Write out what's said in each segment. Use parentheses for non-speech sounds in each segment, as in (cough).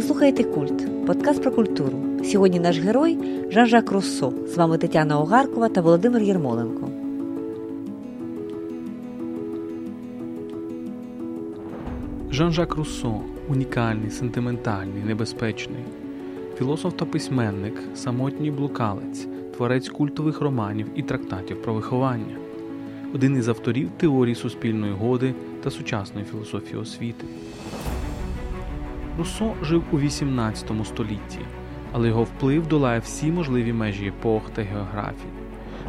Ви слухаєте Культ, подкаст про культуру. Сьогодні наш герой Жан-Жак Руссо. З вами Тетяна Огаркова та Володимир Єрмоленко. Жан-Жак Руссо унікальний, сентиментальний, небезпечний, філософ та письменник, самотній блукалець, творець культових романів і трактатів про виховання, один із авторів теорії суспільної годи та сучасної філософії освіти. Руссо жив у XVIII столітті, але його вплив долає всі можливі межі епох та географії.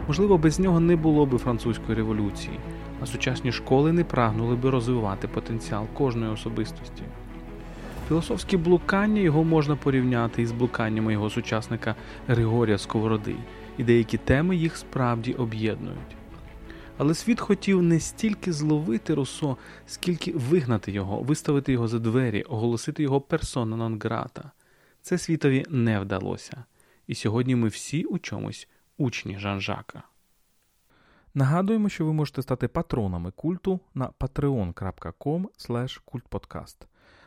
Можливо, без нього не було би французької революції, а сучасні школи не прагнули би розвивати потенціал кожної особистості. Філософські блукання його можна порівняти із блуканнями його сучасника Григорія Сковороди, і деякі теми їх справді об'єднують. Але світ хотів не стільки зловити Руссо, скільки вигнати його, виставити його за двері, оголосити його персона нон грата. Це світові не вдалося. І сьогодні ми всі у чомусь учні Жан-Жака. Нагадуємо, що ви можете стати патронами культу на patreon.com.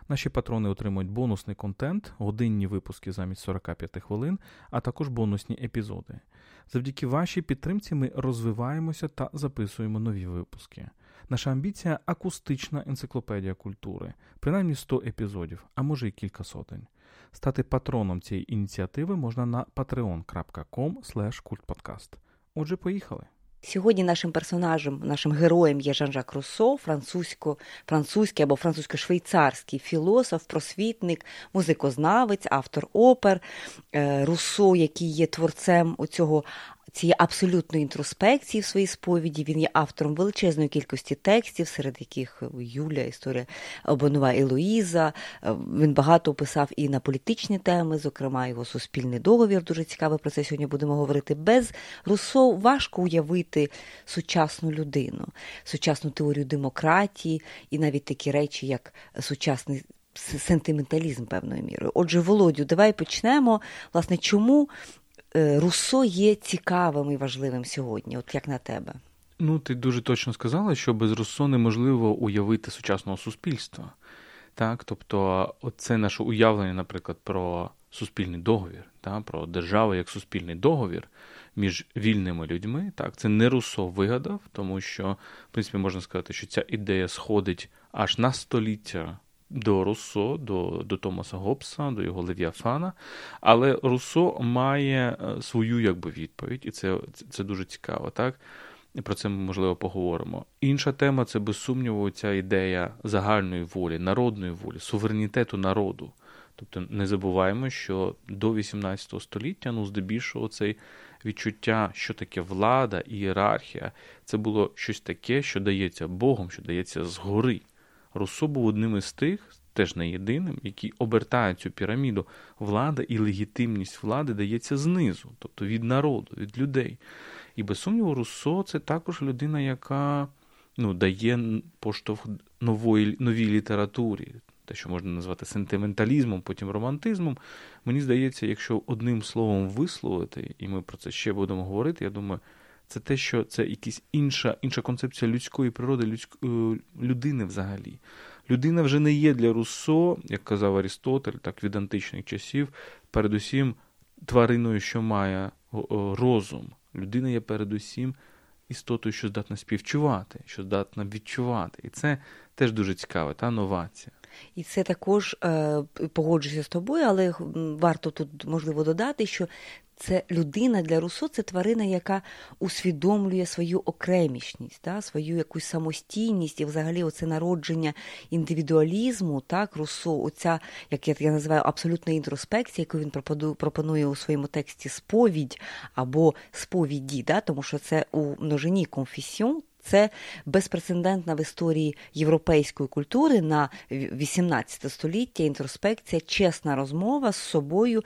Наші патрони отримують бонусний контент, годинні випуски замість 45 хвилин, а також бонусні епізоди. Завдяки вашій підтримці ми розвиваємося та записуємо нові випуски. Наша амбіція акустична енциклопедія культури, принаймні 100 епізодів, а може й кілька сотень. Стати патроном цієї ініціативи можна на patreon.com. Отже, поїхали. Сьогодні нашим персонажем, нашим героєм є Жан-Жак Руссо, французько, французький або французько-швейцарський філософ, просвітник, музикознавець, автор опер. Е, Руссо, який є творцем цього цієї абсолютної інтроспекції в своїй сповіді. Він є автором величезної кількості текстів, серед яких Юля, історія Обонова і Луїза. Він багато писав і на політичні теми, зокрема, його суспільний договір дуже цікавий. Про це сьогодні будемо говорити. Без Руссо важко уявити сучасну людину, сучасну теорію демократії і навіть такі речі, як сучасний. Сентименталізм певною мірою. Отже, Володю, давай почнемо. Власне, чому Е, Руссо є цікавим і важливим сьогодні, от як на тебе? Ну, ти дуже точно сказала, що без Руссо неможливо уявити сучасного суспільства. Так, Тобто, це наше уявлення, наприклад, про суспільний договір, так, про державу як суспільний договір між вільними людьми. Так, Це не Руссо вигадав, тому що, в принципі, можна сказати, що ця ідея сходить аж на століття до Руссо, до до Томаса Гоббса, до його Левіафана. Але Руссо має е, свою якби, відповідь, і це, це дуже цікаво. так? І про це ми, можливо, поговоримо. Інша тема це, без сумніву, ця ідея загальної волі, народної волі, суверенітету народу. Тобто не забуваємо, що до 18 століття, ну, здебільшого, цей відчуття, що таке влада, ієрархія, це було щось таке, що дається Богом, що дається згори. Руссо був одним із тих, теж не єдиним, які обертають цю піраміду. Влада і легітимність влади дається знизу, тобто від народу, від людей. І без сумніву, Руссо це також людина, яка ну, дає поштовх нової, новій літературі, те, що можна назвати сентименталізмом, потім романтизмом. Мені здається, якщо одним словом висловити, і ми про це ще будемо говорити, я думаю це те, що це якась інша інша концепція людської природи, людської е, людини взагалі. Людина вже не є для Руссо, як казав Арістотель, так від античних часів, передусім твариною, що має розум. Людина є передусім істотою, що здатна співчувати, що здатна відчувати. І це теж дуже цікаве, та новація. І це також е, погоджуюся з тобою, але варто тут можливо додати, що це людина для Русо, це тварина, яка усвідомлює свою окремішність, та, свою якусь самостійність і взагалі оце народження індивідуалізму, так, Русо, оця, як я, я називаю, абсолютна інтроспекція, яку він пропонує у своєму тексті сповідь або сповіді, да, тому що це у множині конфесіон, це безпрецедентна в історії європейської культури на 18 століття інтроспекція, чесна розмова з собою,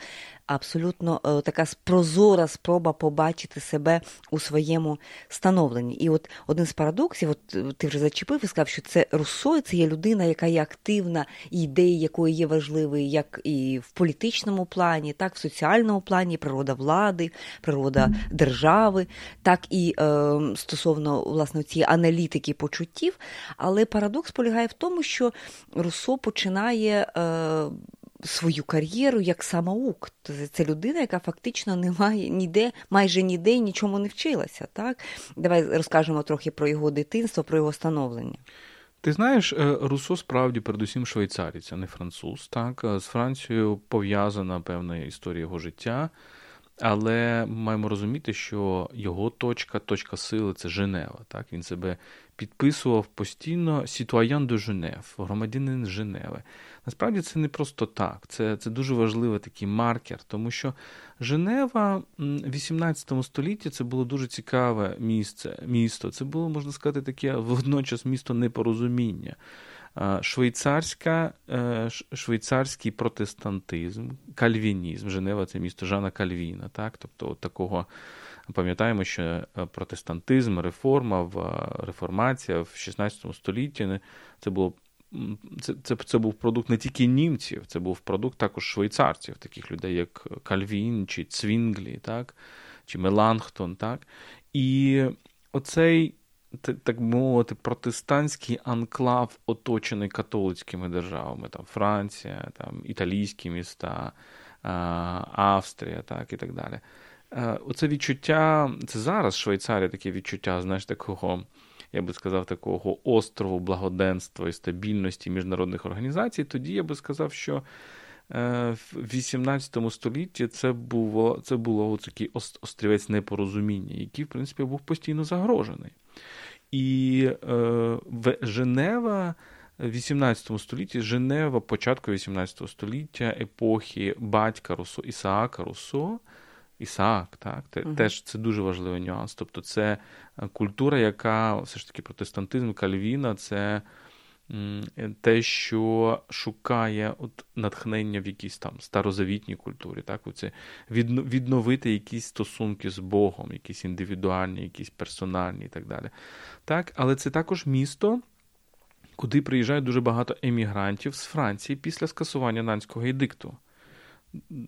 абсолютно е, така прозора спроба побачити себе у своєму становленні. І от один з парадоксів, от е, ти вже зачепив і сказав, що це Руссо, це є людина, яка є активна, ідеї якої є важливі, як і в політичному плані, так в соціальному плані, природа влади, природа держави, так і е, стосовно власне цієї аналітики почуттів. Але парадокс полягає в тому, що Руссо починає. Е, свою кар'єру як самоук. Це людина, яка фактично не має ніде, майже ніде нічому не вчилася. Так? Давай розкажемо трохи про його дитинство, про його становлення. Ти знаєш, е, Руссо справді, передусім, швейцаріць, а не француз. Так? З Францією пов'язана певна історія його життя. Але маємо розуміти, що його точка, точка сили це Женева. Так він себе підписував постійно Сітуаян до Женев, громадянин Женеви. Насправді це не просто так, це це дуже важливий такий маркер, тому що Женева в 18 столітті це було дуже цікаве місце, місто. Це було, можна сказати, таке водночас місто непорозуміння швейцарська, е, швейцарський протестантизм, кальвінізм. Женева це місто Жана Кальвіна. Так? Тобто от такого пам'ятаємо, що е, протестантизм, реформа, е, реформація в 16 столітті це було. Це це, це був продукт не тільки німців, це був продукт також швейцарців, таких людей, як Кальвін чи Цвінглі, так, чи Меланхтон. Так. І оцей так мовити, протестантський анклав, оточений католицькими державами, там Франція, там італійські міста, Австрія, так і так далі. Оце відчуття, це зараз Швейцарія таке відчуття, знаєш, такого, я би сказав, такого острову благоденства і стабільності міжнародних організацій. Тоді я би сказав, що е, в 18 столітті це було це було такий острівець непорозуміння, який, в принципі, був постійно загрожений. І е, Женева в 18 столітті, Женева, початку 18 століття, епохи батька Руссо, Ісаака Руссо, Ісаак, так, угу. теж це дуже важливий нюанс. Тобто, це культура, яка все ж таки протестантизм Кальвіна, це те, що шукає от натхнення в якійсь там старозавітній культурі, так, оце відновити якісь стосунки з Богом, якісь індивідуальні, якісь персональні і так далі. Так, Але це також місто. Куди приїжджає дуже багато емігрантів з Франції після скасування нанського едикту.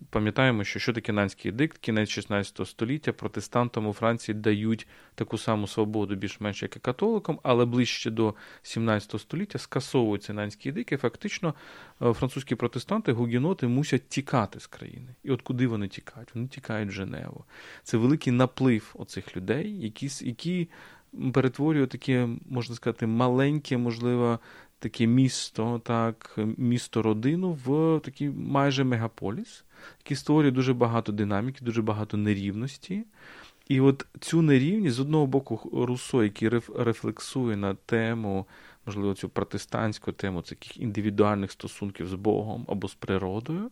Пам'ятаємо, що що таке нанський едикт, кінець 16 століття протестантам у Франції дають таку саму свободу, більш-менш як і католикам, але ближче до 17 століття скасовується нанський едикт, і фактично е, французькі протестанти, гугіноти мусять тікати з країни. І от куди вони тікають? Вони тікають в Женеву. Це великий наплив оцих людей, які які перетворюють таке, можна сказати, маленьке, можливо, таке місто, так, місто родину в такий майже мегаполіс, який створює дуже багато динаміки, дуже багато нерівності. І от цю нерівність з одного боку Руссо, який рефлексує на тему, можливо, цю протестантську тему таких індивідуальних стосунків з Богом або з природою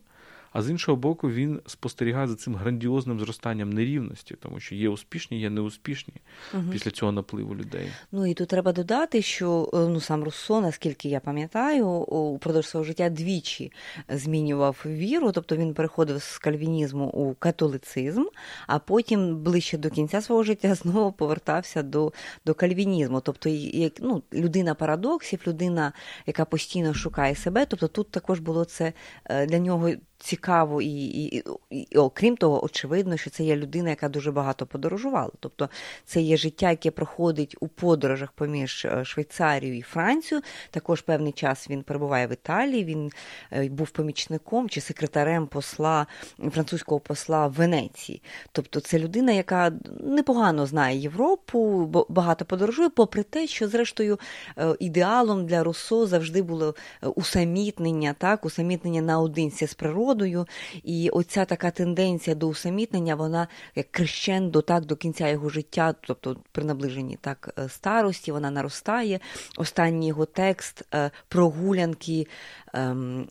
а з іншого боку, він спостерігає за цим грандіозним зростанням нерівності, тому що є успішні, є неуспішні угу. після цього напливу людей. Ну і тут треба додати, що е, ну сам Руссо, наскільки я пам'ятаю, упродовж свого життя двічі змінював віру, тобто він переходив з кальвінізму у католицизм, а потім ближче до кінця свого життя (laughs) знову повертався до до кальвінізму. Тобто, як ну, людина парадоксів, людина, яка постійно шукає себе. Тобто тут також було це е, для нього цікаво, і, і, і, і окрім того, очевидно, що це є людина, яка дуже багато подорожувала. Тобто це є життя, яке проходить у подорожах поміж е, Швейцарією і Францією. Також певний час він перебуває в Італії. Він е, був помічником чи секретарем посла французького посла в Венеції. Тобто, це людина, яка непогано знає Європу, багато подорожує, попри те, що зрештою е, ідеалом для Руссо завжди було усамітнення, так, усамітнення наодинці з природою природою, і оця така тенденція до усамітнення, вона як крещендо так до кінця його життя, тобто при наближенні так е, старості, вона наростає. Останній його текст е, прогулянки ем.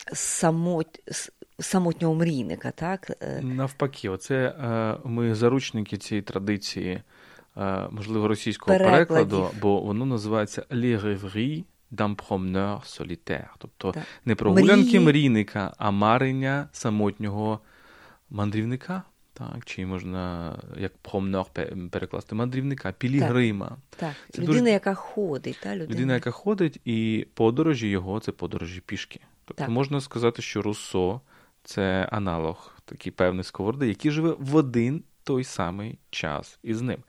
Самотнього мрійника, так е. навпаки, оце ми заручники цієї традиції, можливо, російського Перекладів. перекладу, бо воно називається «Les rêveries d'un promeneur solitaire. Тобто так. не прогулянки Мрії. мрійника, а марення самотнього мандрівника. Так, чи можна як промнер перекласти мандрівника, пілігрима. Так, так. Це людина, дуже... яка ходить. Та, людина. людина, яка ходить, і подорожі його це подорожі пішки. Тобто так. можна сказати, що Руссо це аналог такий певний сковороди, який живе в один той самий час із ним.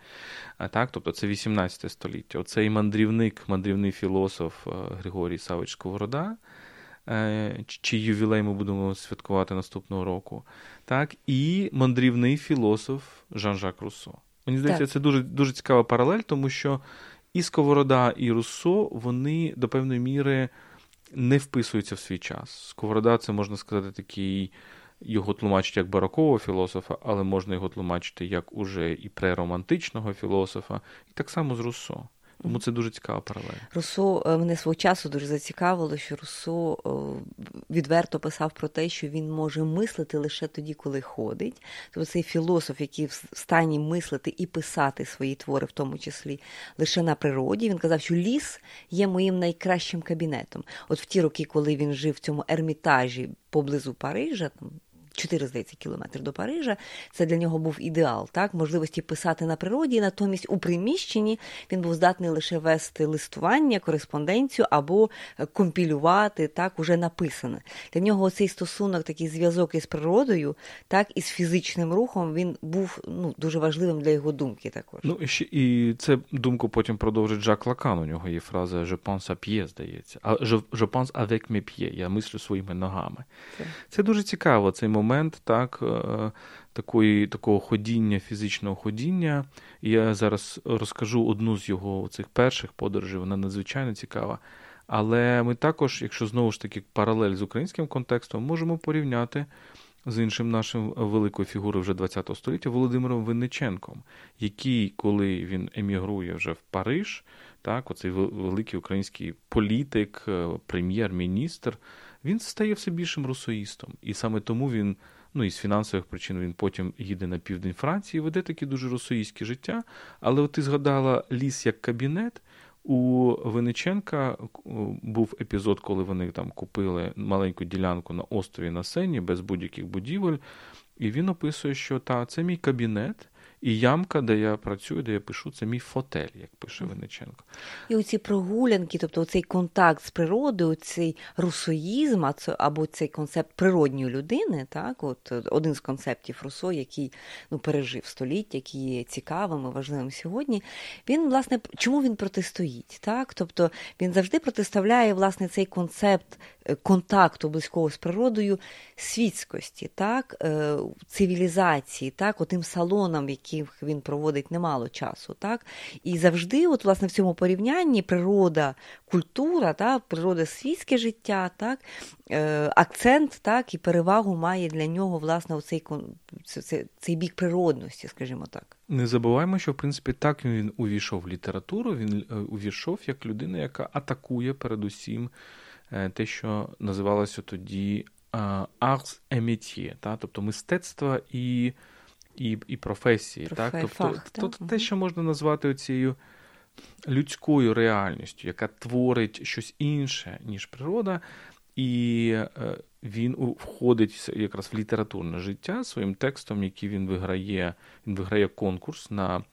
А так, Тобто це 18 століття. Оцей мандрівник, мандрівний філософ е, Григорій Савич Сковорода, е, чи ювілей ми будемо святкувати наступного року. Так, І мандрівний філософ Жан-Жак Руссо. Мені здається, так. це дуже дуже цікава паралель, тому що і Сковорода, і Руссо, вони до певної міри не вписуються в свій час. Сковорода, це можна сказати, такий. Його тлумачить як барокового філософа, але можна його тлумачити як уже і преромантичного філософа, і так само з Руссо. Тому це дуже цікава паралель. Руссо е, мене свого часу дуже зацікавило, що Руссо е, відверто писав про те, що він може мислити лише тоді, коли ходить. Тобто цей філософ, який в стані мислити і писати свої твори, в тому числі лише на природі. Він казав, що ліс є моїм найкращим кабінетом. От в ті роки, коли він жив в цьому ермітажі поблизу Парижа, там 4, здається, кілометри до Парижа. Це для нього був ідеал, так можливості писати на природі. Натомість у приміщенні він був здатний лише вести листування, кореспонденцію або е, компілювати так уже написане. Для нього цей стосунок, такий зв'язок із природою, так і з фізичним рухом він був ну дуже важливим для його думки. Також ну і ще і це думку потім продовжить Жак Лакан. У нього є фраза «Je pense à pied», здається, а «Je, je pense avec mes pieds», Я мислю своїми ногами. Це, це дуже цікаво. Цей момент так, е, такої, такого ходіння, фізичного ходіння. я зараз розкажу одну з його цих перших подорожей, вона надзвичайно цікава. Але ми також, якщо знову ж таки паралель з українським контекстом, можемо порівняти з іншим нашим великою фігурою вже ХХ століття Володимиром Винниченком, який, коли він емігрує вже в Париж, так, оцей великий український політик, е, прем'єр-міністр він стає все більшим русоїстом. І саме тому він, ну і з фінансових причин, він потім їде на південь Франції, веде таке дуже русоїстське життя. Але от ти згадала ліс як кабінет. У Винниченка був епізод, коли вони там купили маленьку ділянку на острові на Сені без будь-яких будівель. І він описує, що та, це мій кабінет, і ямка, де я працюю, де я пишу, це мій фотель, як пише Винниченко. І оці прогулянки, тобто цей контакт з природою, цей русоїзм, або цей концепт природньої людини, так, от один з концептів Русо, який ну, пережив століття, який є цікавим і важливим сьогодні. Він, власне, чому він протистоїть? Так? Тобто він завжди протиставляє власне цей концепт контакту близького з природою світськості, так, е, цивілізації, так, отим салонам, в яких він проводить немало часу. Так, І завжди, от, власне, в цьому порівнянні природа, культура, так, природа світське життя, так, е, акцент так, і перевагу має для нього власне оцей, цей, цей бік природності, скажімо так. Не забуваємо, що в принципі так він увійшов в літературу. Він увійшов як людина, яка атакує передусім Е, те, що називалося тоді arts et métier, та? тобто мистецтво і і, і професії. Профе, так? Тобто, фах, тобто так? те, що можна назвати цією людською реальністю, яка творить щось інше, ніж природа, і е, він входить якраз в літературне життя своїм текстом, який він виграє, він виграє конкурс на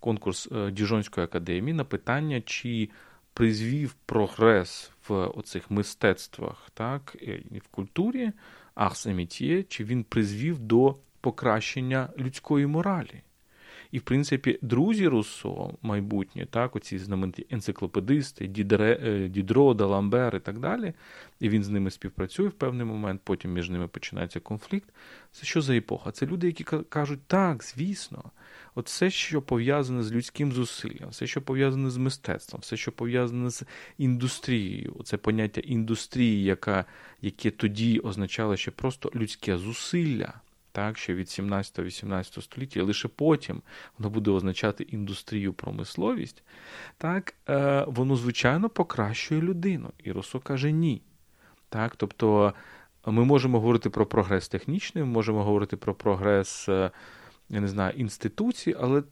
конкурс е, Діжонської академії на питання, чи призвів прогрес в оцих мистецтвах, так, і в культурі, арс-емітє, чи він призвів до покращення людської моралі. І, в принципі, друзі Руссо, майбутнє, так, оці знамениті енциклопедисти, Дідре, е, Дідро, Даламбер і так далі, і він з ними співпрацює в певний момент, потім між ними починається конфлікт. Це що за епоха? Це люди, які кажуть, так, звісно, от все, що пов'язане з людським зусиллям, все, що пов'язане з мистецтвом, все, що пов'язане з індустрією, це поняття індустрії, яка, яке тоді означало ще просто людське зусилля так, ще від 17-18 століття, і лише потім воно буде означати індустрію, промисловість, так, е, воно, звичайно, покращує людину. І Росо каже ні. Так, Тобто ми можемо говорити про прогрес технічний, ми можемо говорити про прогрес, е, я не знаю, інституцій, але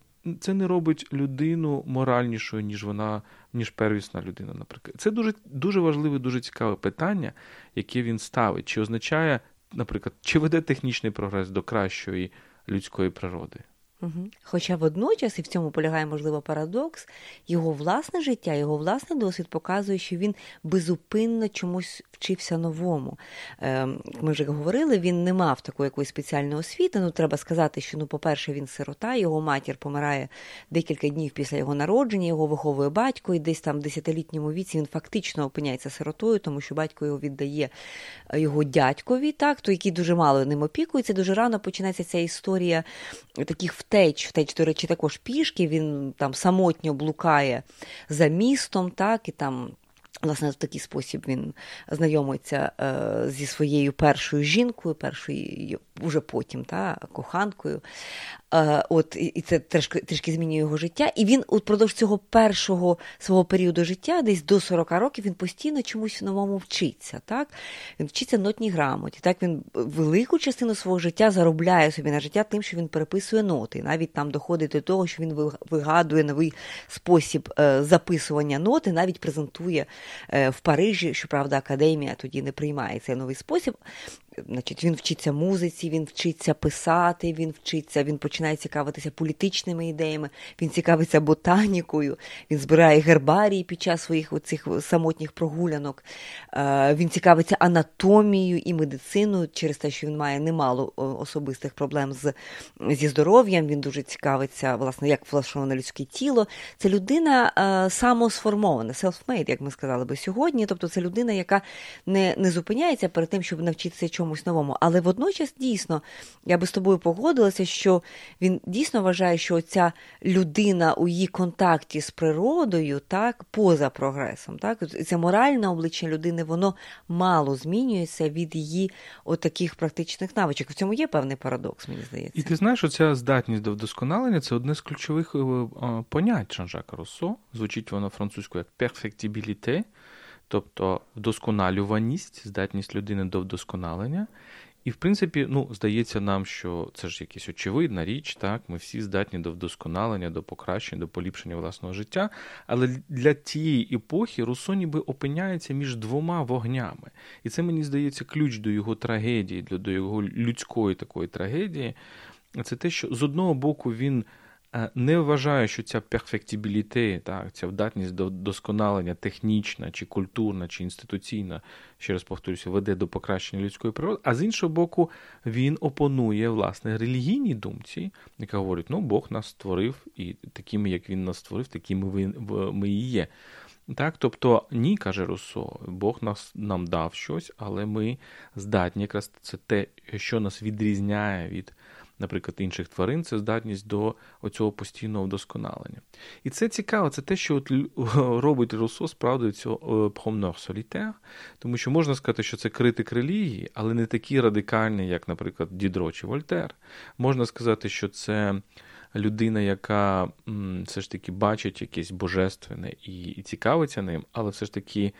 це не робить людину моральнішою, ніж вона, ніж первісна людина, наприклад. Це дуже дуже важливе, дуже цікаве питання, яке він ставить. Чи означає наприклад, чи веде технічний прогрес до кращої людської природи? Угу. Хоча водночас, і в цьому полягає, можливо, парадокс, його власне життя, його власний досвід показує, що він безупинно чомусь вчився новому. Е, Ми вже говорили, він не мав такої якоїсь спеціальної освіти. Ну, треба сказати, що, ну, по-перше, він сирота, його матір помирає декілька днів після його народження, його виховує батько, і десь там в десятилітньому віці він фактично опиняється сиротою, тому що батько його віддає е, його дядькові, так, то який дуже мало ним опікується. Дуже рано починається ця історія таких втеч, втеч, до речі, також пішки. Він там самотньо блукає за містом, так, і там. Власне, в такий спосіб він знайомиться е, зі своєю першою жінкою, першою уже потім та, коханкою. Е, от, І це трішки трішки змінює його життя. І він упродовж цього першого свого періоду життя, десь до 40 років, він постійно чомусь новому вчиться. Так? Він вчиться нотній грамоті. Так? Він велику частину свого життя заробляє собі на життя тим, що він переписує ноти. Навіть там доходить до того, що він вигадує новий спосіб е, записування ноти, навіть презентує е, в Парижі, щоправда, академія тоді не приймає цей новий спосіб. Значить, Він вчиться музиці, він вчиться писати, він вчиться, він починає цікавитися політичними ідеями, він цікавиться ботанікою, він збирає гербарії під час своїх оцих самотніх прогулянок, е, він цікавиться анатомією і медициною через те, що він має немало особистих проблем з, зі здоров'ям. Він дуже цікавиться, власне, як влаштоване людське тіло. Це людина е, самосформована, self-made, як ми сказали би сьогодні. Тобто це людина, яка не, не зупиняється перед тим, щоб навчитися чому чомусь новому. Але водночас дійсно я би з тобою погодилася, що він дійсно вважає, що ця людина у її контакті з природою, так, поза прогресом, так, це моральне обличчя людини, воно мало змінюється від її таких практичних навичок. В цьому є певний парадокс, мені здається. І ти знаєш, оця здатність до вдосконалення це одне з ключових е, понять Жан-Жака Руссо. Звучить воно французькою як перфектібіліте тобто вдосконалюваність, здатність людини до вдосконалення. І, в принципі, ну, здається нам, що це ж якась очевидна річ, так, ми всі здатні до вдосконалення, до покращення, до поліпшення власного життя. Але для тієї епохи Руссо ніби опиняється між двома вогнями. І це, мені здається, ключ до його трагедії, до його людської такої трагедії. Це те, що з одного боку він не вважаю, що ця перфектібіліте, так, ця вдатність до досконалення технічна, чи культурна, чи інституційна, ще раз повторюся, веде до покращення людської природи. А з іншого боку, він опонує власне релігійній думці, яка говорить: ну, Бог нас створив, і такими, як він нас створив, такими ми і є. Так, Тобто, ні, каже Руссо, Бог нас нам дав щось, але ми здатні, якраз це те, що нас відрізняє від наприклад, інших тварин, це здатність до оцього постійного вдосконалення. І це цікаво, це те, що от (laughs) робить Руссо, справді цього промнор солітер, тому що можна сказати, що це критик релігії, але не такий радикальний, як, наприклад, Дідро чи Вольтер. Можна сказати, що це. Людина, яка все ж таки бачить якесь божественне і і цікавиться ним, але все ж таки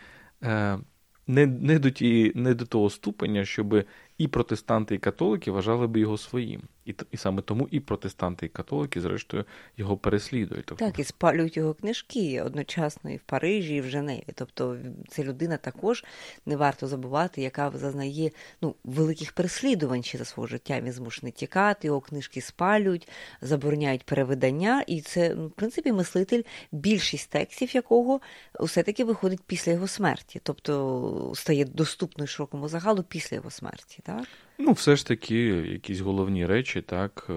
е, не не, до ті, не до того ступеня, щоб і протестанти, і католики вважали би його своїм. І і саме тому і протестанти, і католики, зрештою, його переслідують. Тобто... Так, і спалюють його книжки одночасно і в Парижі, і в Женеві. Тобто це людина також не варто забувати, яка зазнає ну, великих переслідувань ще за свого життя. Він змушений тікати, його книжки спалюють, забороняють перевидання. І це, ну, в принципі, мислитель, більшість текстів якого все-таки виходить після його смерті, тобто стає доступною широкому загалу після його смерті так? Ну, все ж таки, якісь головні речі, так, е,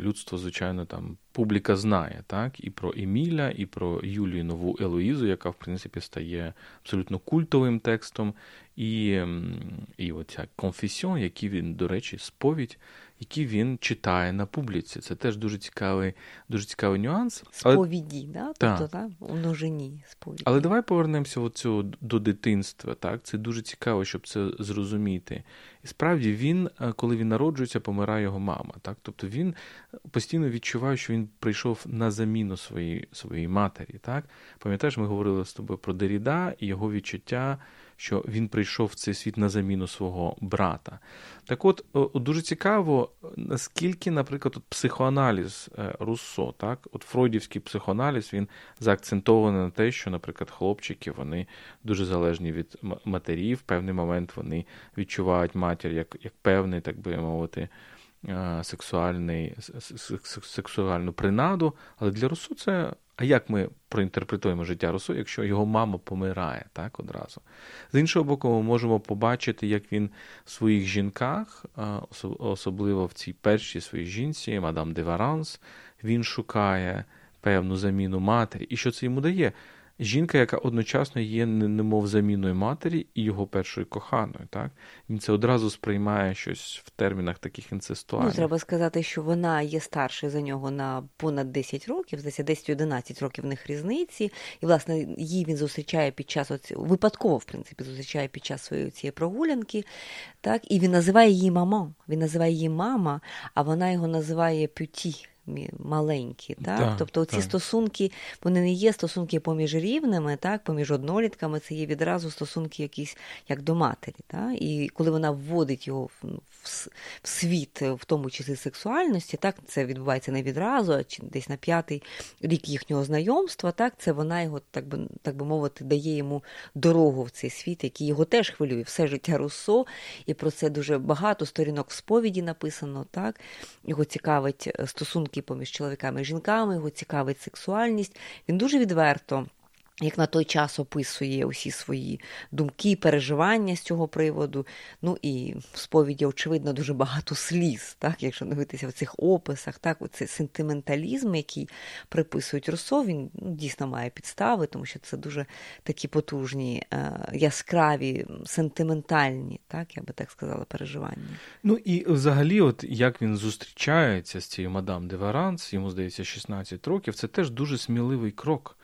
людство, звичайно, там публіка знає, так, і про Еміля, і про Юлію Нову Елоїзу, яка, в принципі, стає абсолютно культовим текстом, і і оця конфесіон, який він, до речі, сповідь, які він читає на публіці. Це теж дуже цікавий дуже цікавий нюанс. Сповіді, да? тобто так, у множині сповіді. Але давай повернемося оцього до дитинства. Так? Це дуже цікаво, щоб це зрозуміти. І справді він, е, коли він народжується, помирає його мама. Так? Тобто він постійно відчуває, що він прийшов на заміну своїй своїй матері. Так? Пам'ятаєш, ми говорили з тобою про Деріда і його відчуття що він прийшов в цей світ на заміну свого брата. Так от, дуже цікаво, наскільки, наприклад, от психоаналіз е, Руссо, так, от Фройдівський психоаналіз, він заакцентований на те, що, наприклад, хлопчики вони дуже залежні від матерів, в певний момент вони відчувають матір як як певний, так би мовити, сексуальний, сексуальну принаду. Але для Русу це. А як ми проінтерпретуємо життя Русу, якщо його мама помирає так одразу? З іншого боку, ми можемо побачити, як він в своїх жінках, особливо в цій першій своїй жінці, мадам Деваранс, він шукає певну заміну матері. І що це йому дає? Жінка, яка одночасно є немов заміною матері і його першою коханою. Так? Він це одразу сприймає щось в термінах таких інцестуальних. Ну, Треба сказати, що вона є старшою за нього на понад 10 років, здається, 10-11 років в них різниці. І, власне, її він зустрічає під час оці... випадково, в принципі, зустрічає під час своєї цієї прогулянки. Так? І він називає її мамо. Він називає її мама, а вона його називає пюті маленькі. Так? так тобто ці стосунки, вони не є стосунки поміж рівними, так, поміж однолітками, це є відразу стосунки якісь як до матері. Так? І коли вона вводить його в, світ, в тому числі сексуальності, так, це відбувається не відразу, а чи десь на п'ятий рік їхнього знайомства, так, це вона його, так би так би мовити, дає йому дорогу в цей світ, який його теж хвилює все життя Руссо, і про це дуже багато сторінок в сповіді написано. так, Його цікавить е, стосунки стосунки поміж чоловіками і жінками, його цікавить сексуальність. Він дуже відверто як на той час описує усі свої думки, переживання з цього приводу. Ну і в сповіді, очевидно, дуже багато сліз, так, якщо дивитися в цих описах, так, оцей сентименталізм, який приписують Руссо, він ну, дійсно має підстави, тому що це дуже такі потужні, е, яскраві, сентиментальні, так, я би так сказала, переживання. Ну і взагалі, от як він зустрічається з цією мадам де Варанс, йому здається, 16 років, це теж дуже сміливий крок.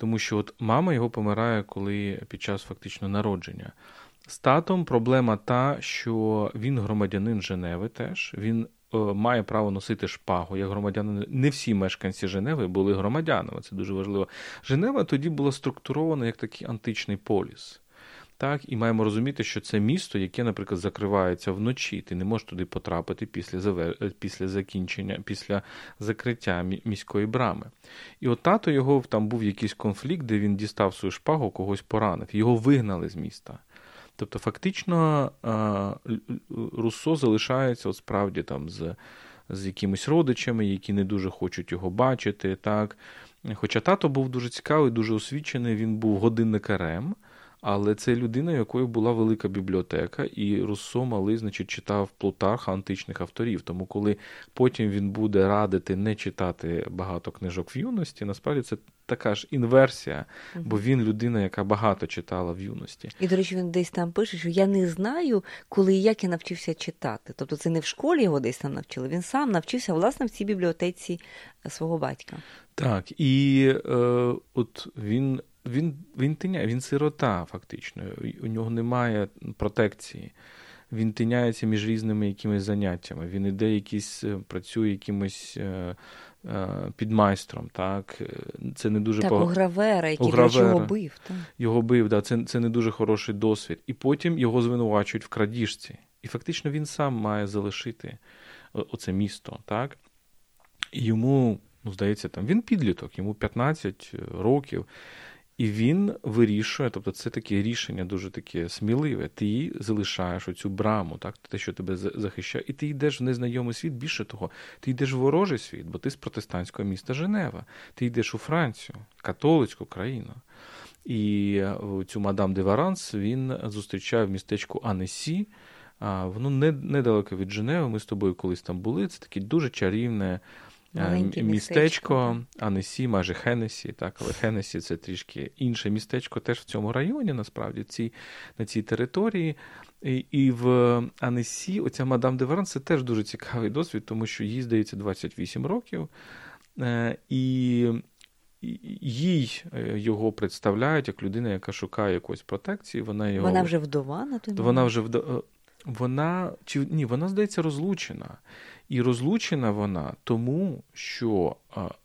Тому що от мама його помирає, коли під час фактично народження. З татом проблема та, що він громадянин Женеви теж. Він е, має право носити шпагу як громадянин. Не всі мешканці Женеви були громадянами. Це дуже важливо. Женева тоді була структурована як такий античний поліс. Так, І маємо розуміти, що це місто, яке, наприклад, закривається вночі. Ти не можеш туди потрапити після завер... Е, після закінчення, після закриття міської брами. І от тато його там був якийсь конфлікт, де він дістав свою шпагу, когось поранив. Його вигнали з міста. Тобто, фактично, Руссо залишається от справді там з з якимись родичами, які не дуже хочуть його бачити. так. Хоча тато був дуже цікавий, дуже освічений, він був годинникарем. Але це людина, якою була велика бібліотека, і Руссо малий, значить, читав Плутарха античних авторів. Тому, коли потім він буде радити не читати багато книжок в юності, насправді це така ж інверсія, бо він людина, яка багато читала в юності. І, до речі, він десь там пише, що я не знаю, коли і як я навчився читати. Тобто це не в школі його десь там навчили. Він сам навчився власне в цій бібліотеці свого батька. Так, і е, от він він він тиняє, він сирота, фактично. У нього немає протекції. Він тиняється між різними якимись заняттями. Він іде якийсь, е, працює якимось е, е, підмайстром. Так, це не дуже Так, пог... у гравера, який у гравера. його бив. Так. Його бив, да, це це не дуже хороший досвід. І потім його звинувачують в крадіжці. І фактично він сам має залишити оце місто. так. І йому, ну, здається, там він підліток, йому 15 років. І він вирішує, тобто це таке рішення дуже таке сміливе. Ти залишаєш оцю браму, так, те, що тебе захищає, і ти йдеш в незнайомий світ. Більше того, ти йдеш в ворожий світ, бо ти з протестантського міста Женева. Ти йдеш у Францію, католицьку країну. І е, цю мадам де Варанс він зустрічає в містечку Анесі. Воно недалеко від Женеви. Ми з тобою колись там були. Це таке дуже чарівне. Е, Маленьке містечко, Анесі, майже Хенесі, так, але Хенесі це трішки інше містечко, теж в цьому районі, насправді, ці, на цій території. І, і в Анесі, оця мадам де Варан, це теж дуже цікавий досвід, тому що їй здається 28 років, е, і їй е, його представляють як людина, яка шукає якоїсь протекції. Вона його... Вона вже вдова на той момент? Вона вже вдова. Вона чи ні, вона здається розлучена. І розлучена вона тому, що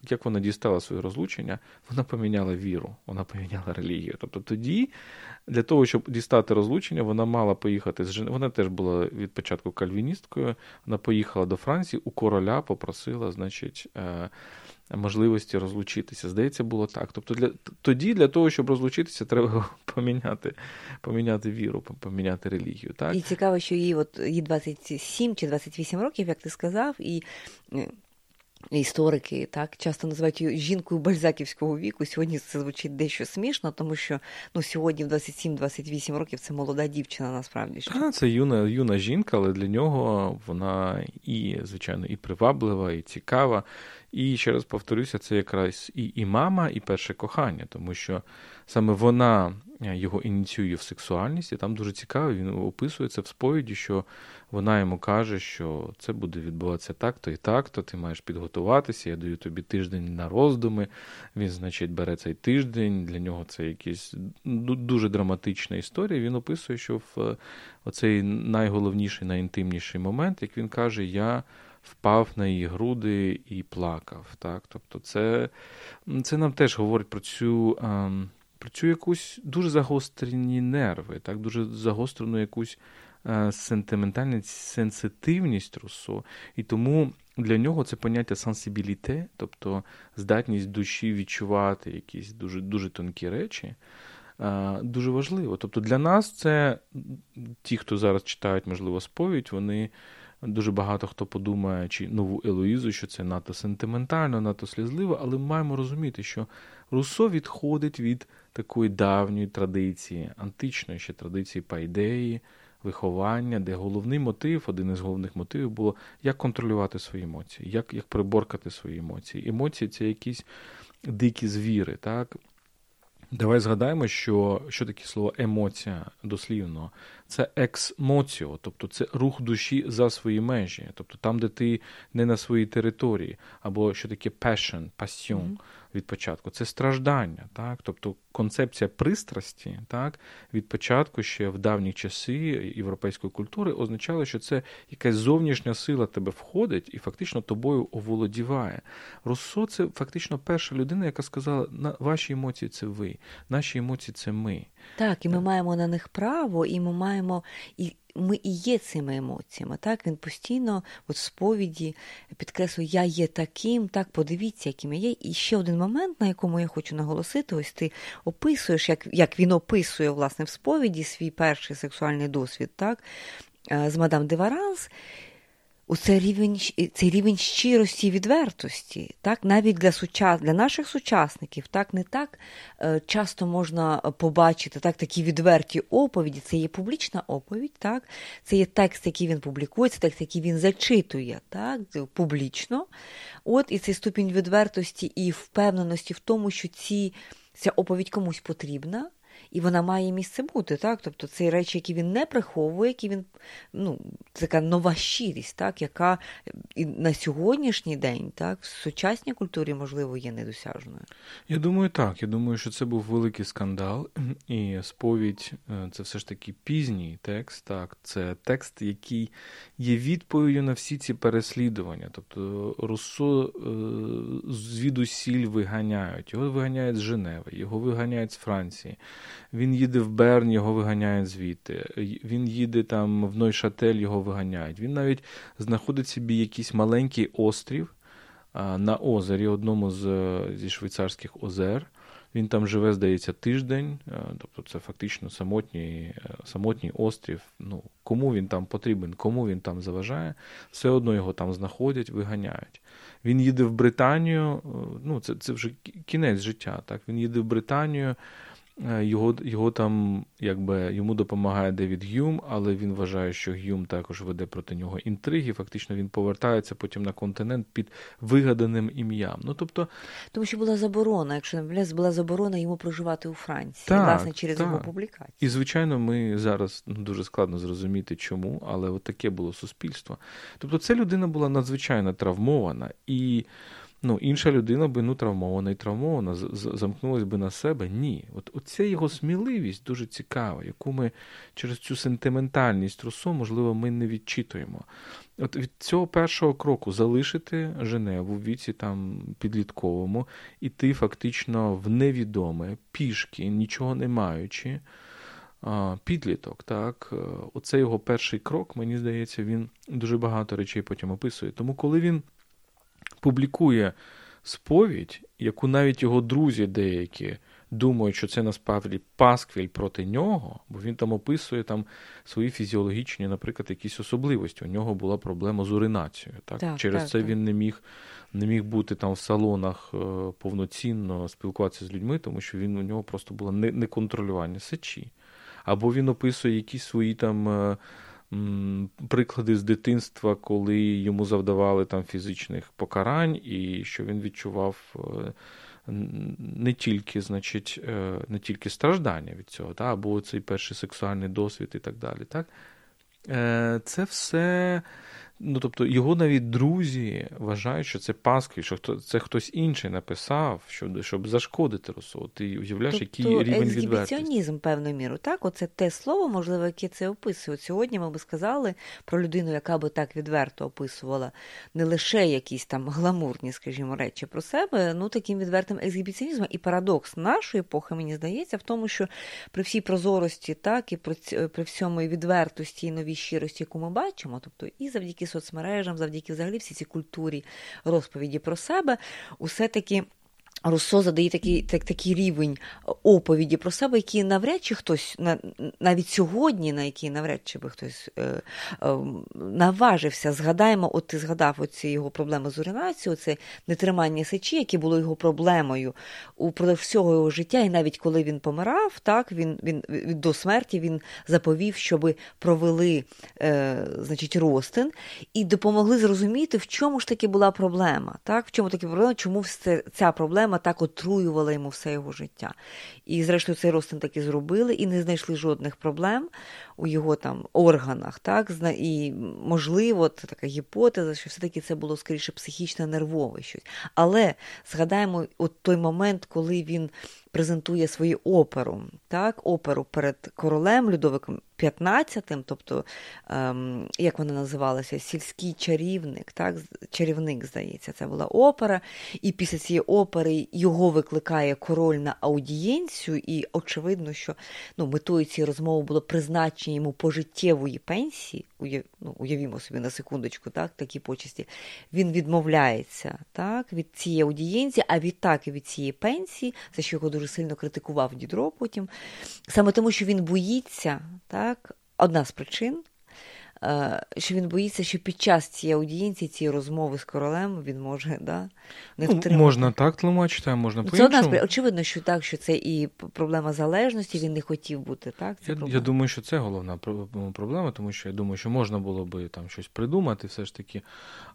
як вона дістала своє розлучення, вона поміняла віру, вона поміняла релігію. Тобто тоді, для того, щоб дістати розлучення, вона мала поїхати з Жен... Вона теж була від початку кальвіністкою. Вона поїхала до Франції, у короля попросила, значить, е, можливості розлучитися. Здається, було так. Тобто, для тоді для того, щоб розлучитися, треба (laughs) поміняти поміняти віру, поміняти релігію. Так? І цікаво, що їй от їй 27 чи 28 років, як ти сказав, і е, Історики так часто називають її жінкою бальзаківського віку. Сьогодні це звучить дещо смішно, тому що ну сьогодні в 27-28 років це молода дівчина. Насправді А, це юна юна жінка, але для нього вона і звичайно і приваблива, і цікава. І ще раз повторюся, це якраз і, і мама, і перше кохання, тому що саме вона Е, його ініціює в сексуальність, і там дуже цікаво, він описує це в сповіді, що вона йому каже, що це буде відбуватися так-то і так-то, ти маєш підготуватися, я даю тобі тиждень на роздуми. Він, значить, бере цей тиждень, для нього це якась дуже драматична історія. Він описує, що в е, оцей найголовніший, найінтимніший момент, як він каже, я. Впав на її груди і плакав. Так? Тобто, це це нам теж говорить про цю ем, про цю якусь дуже загострені нерви, так, дуже загострену якусь е, сентиментальність, сенситивність Руссо. І тому для нього це поняття сенсибіліте, тобто здатність душі відчувати якісь дуже дуже тонкі речі. Е, дуже важливо. Тобто для нас це ті, хто зараз читають, можливо, сповідь, вони дуже багато хто подумає, чи нову Елоїзу, що це надто сентиментально, надто слізливо, але ми маємо розуміти, що Руссо відходить від такої давньої традиції, античної ще традиції пайдеї, виховання, де головний мотив, один із головних мотивів було як контролювати свої емоції, як як приборкати свої емоції. Емоції це якісь дикі звіри. так? Давай згадаємо, що що таке слово емоція дослівно. Це ексмоціо, тобто це рух душі за свої межі, тобто там, де ти не на своїй території, або що таке passion, passion. Від початку. Це страждання, так? тобто концепція пристрасті, так, від початку ще в давні часи європейської культури означало, що це якась зовнішня сила тебе входить і фактично тобою оволодіває. Руссо це фактично перша людина, яка сказала: на ваші емоції це ви, наші емоції це ми. Так, і ми так. маємо на них право, і ми маємо і ми і є цими емоціями. Так Він постійно от в сповіді підкреслює, я є таким, так, подивіться, яким я є. І ще один момент, на якому я хочу наголосити, ось ти описуєш, як як він описує власне в сповіді свій перший сексуальний досвід, так, е, з мадам Деваранс цей рівень цей рівень щирості і відвертості, так навіть для сучас, для наших сучасників, так не так е, часто можна побачити так такі відверті оповіді. Це є публічна оповідь, так це є текст, який він публікує, це текст, який він зачитує, так публічно. От і цей ступінь відвертості і впевненості в тому, що ці. Ця оповідь комусь потрібна, і вона має місце бути, так? Тобто це речі, які він не приховує, які він ну, це така нова щирість, так, яка і на сьогоднішній день, так, в сучасній культурі, можливо, є недосяжною. Я думаю, так. Я думаю, що це був великий скандал, (clears throat) і сповідь е, це все ж таки пізній текст. Так, це текст, який є відповіддю на всі ці переслідування. Тобто Руссо е, звідусіль виганяють. Його виганяють з Женеви, його виганяють з Франції. Він їде в Берн, його виганяють звідти. Він їде там в Нойшатель, його виганяють. Він навіть знаходить собі якийсь маленький острів на озері, одному з, зі швейцарських озер. Він там живе, здається, тиждень, тобто це фактично самотній самотній острів. Ну, Кому він там потрібен, кому він там заважає, все одно його там знаходять, виганяють. Він їде в Британію, ну це це вже кінець життя. так, Він їде в Британію. Е, його його там, якби йому допомагає Девід Гюм, але він вважає, що Гюм також веде проти нього інтриги. Фактично він повертається потім на континент під вигаданим ім'ям. Ну тобто, тому що була заборона, якщо не була заборона йому проживати у Франції, так, власне, через так. його публікацію. І звичайно, ми зараз ну, дуже складно зрозуміти, чому, але от таке було суспільство. Тобто, ця людина була надзвичайно травмована і ну, інша людина би ну, травмована і травмована, замкнулась би на себе. Ні. От Оця його сміливість дуже цікава, яку ми через цю сентиментальність Руссо, можливо, ми не відчитуємо. От від цього першого кроку залишити Женеву в віці там підлітковому, іти фактично в невідоме, пішки, нічого не маючи. Підліток, так, оце його перший крок, мені здається, він дуже багато речей потім описує. Тому, коли він публікує сповідь, яку навіть його друзі деякі думають, що це насправді пасквіль проти нього, бо він там описує там свої фізіологічні, наприклад, якісь особливості. У нього була проблема з уринацією. Так? так Через так, це так. він не міг не міг бути там в салонах е, повноцінно спілкуватися з людьми, тому що він у нього просто було неконтролювання сечі. Або він описує якісь свої там. Приклади з дитинства, коли йому завдавали там фізичних покарань, і що він відчував е, не тільки, значить, е, не тільки страждання від цього, та, або цей перший сексуальний досвід і так далі. Так? Е, це все Ну, тобто його навіть друзі вважають, що це Пасквіль, що хто це хтось інший написав, щоб щоб зашкодити Русо. Ти уявляєш, тобто, який рівень відвертості. певною мірою. Так, оце те слово, можливо, яке це описує. От Сьогодні ми би сказали про людину, яка би так відверто описувала не лише якісь там гламурні, скажімо, речі про себе, ну таким відвертим ексгібіціонізмом. І парадокс нашої епохи, мені здається, в тому, що при всій прозорості, так і при, при всьому відвертості і новій щирості, яку ми бачимо, тобто і завдяки соцмережам, завдяки взагалі всій цій культурі розповіді про себе, усе таки Руссо задає такий так, такий рівень оповіді про себе, який навряд чи хтось навіть сьогодні, на який навряд чи би хтось е, е, наважився. Згадаємо, от ти згадав оці його проблеми з уринацією, це нетримання сечі, яке було його проблемою упродовж всього його життя, і навіть коли він помирав, так він він до смерті він заповів, щоб провели е, значить, ростин і допомогли зрозуміти, в чому ж таки була проблема, так? В чому таки проблема, чому ця проблема проблема так отруювала йому все його життя. І, зрештою, цей розтин таки зробили і не знайшли жодних проблем у його там органах. так, І, можливо, це така гіпотеза, що все-таки це було скоріше психічно нервове щось. Але згадаємо от той момент, коли він презентує свою оперу, так, оперу перед королем Людовиком 15-тим, тобто, ем, як вона називалася, сільський чарівник, так, чарівник, здається, це була опера. І після цієї опери його викликає король на аудієнцію, і очевидно, що ну, метою цієї розмови було призначення йому пожиттєвої пенсії. Уяв, ну, уявімо собі на секундочку, так, такі почесті. Він відмовляється так, від цієї аудієнції, а відтак і від цієї пенсії, за що його дуже сильно критикував Дідро потім, саме тому, що він боїться. так, одна з причин, е, що він боїться, що під час цієї аудієнції, цієї розмови з королем він може да, не ну, втримати. Можна так тлумачити, а можна по Це одна з Очевидно, що так, що це і проблема залежності, він не хотів бути. так? Це я, я думаю, що це головна проблема, тому що я думаю, що можна було би там щось придумати, все ж таки.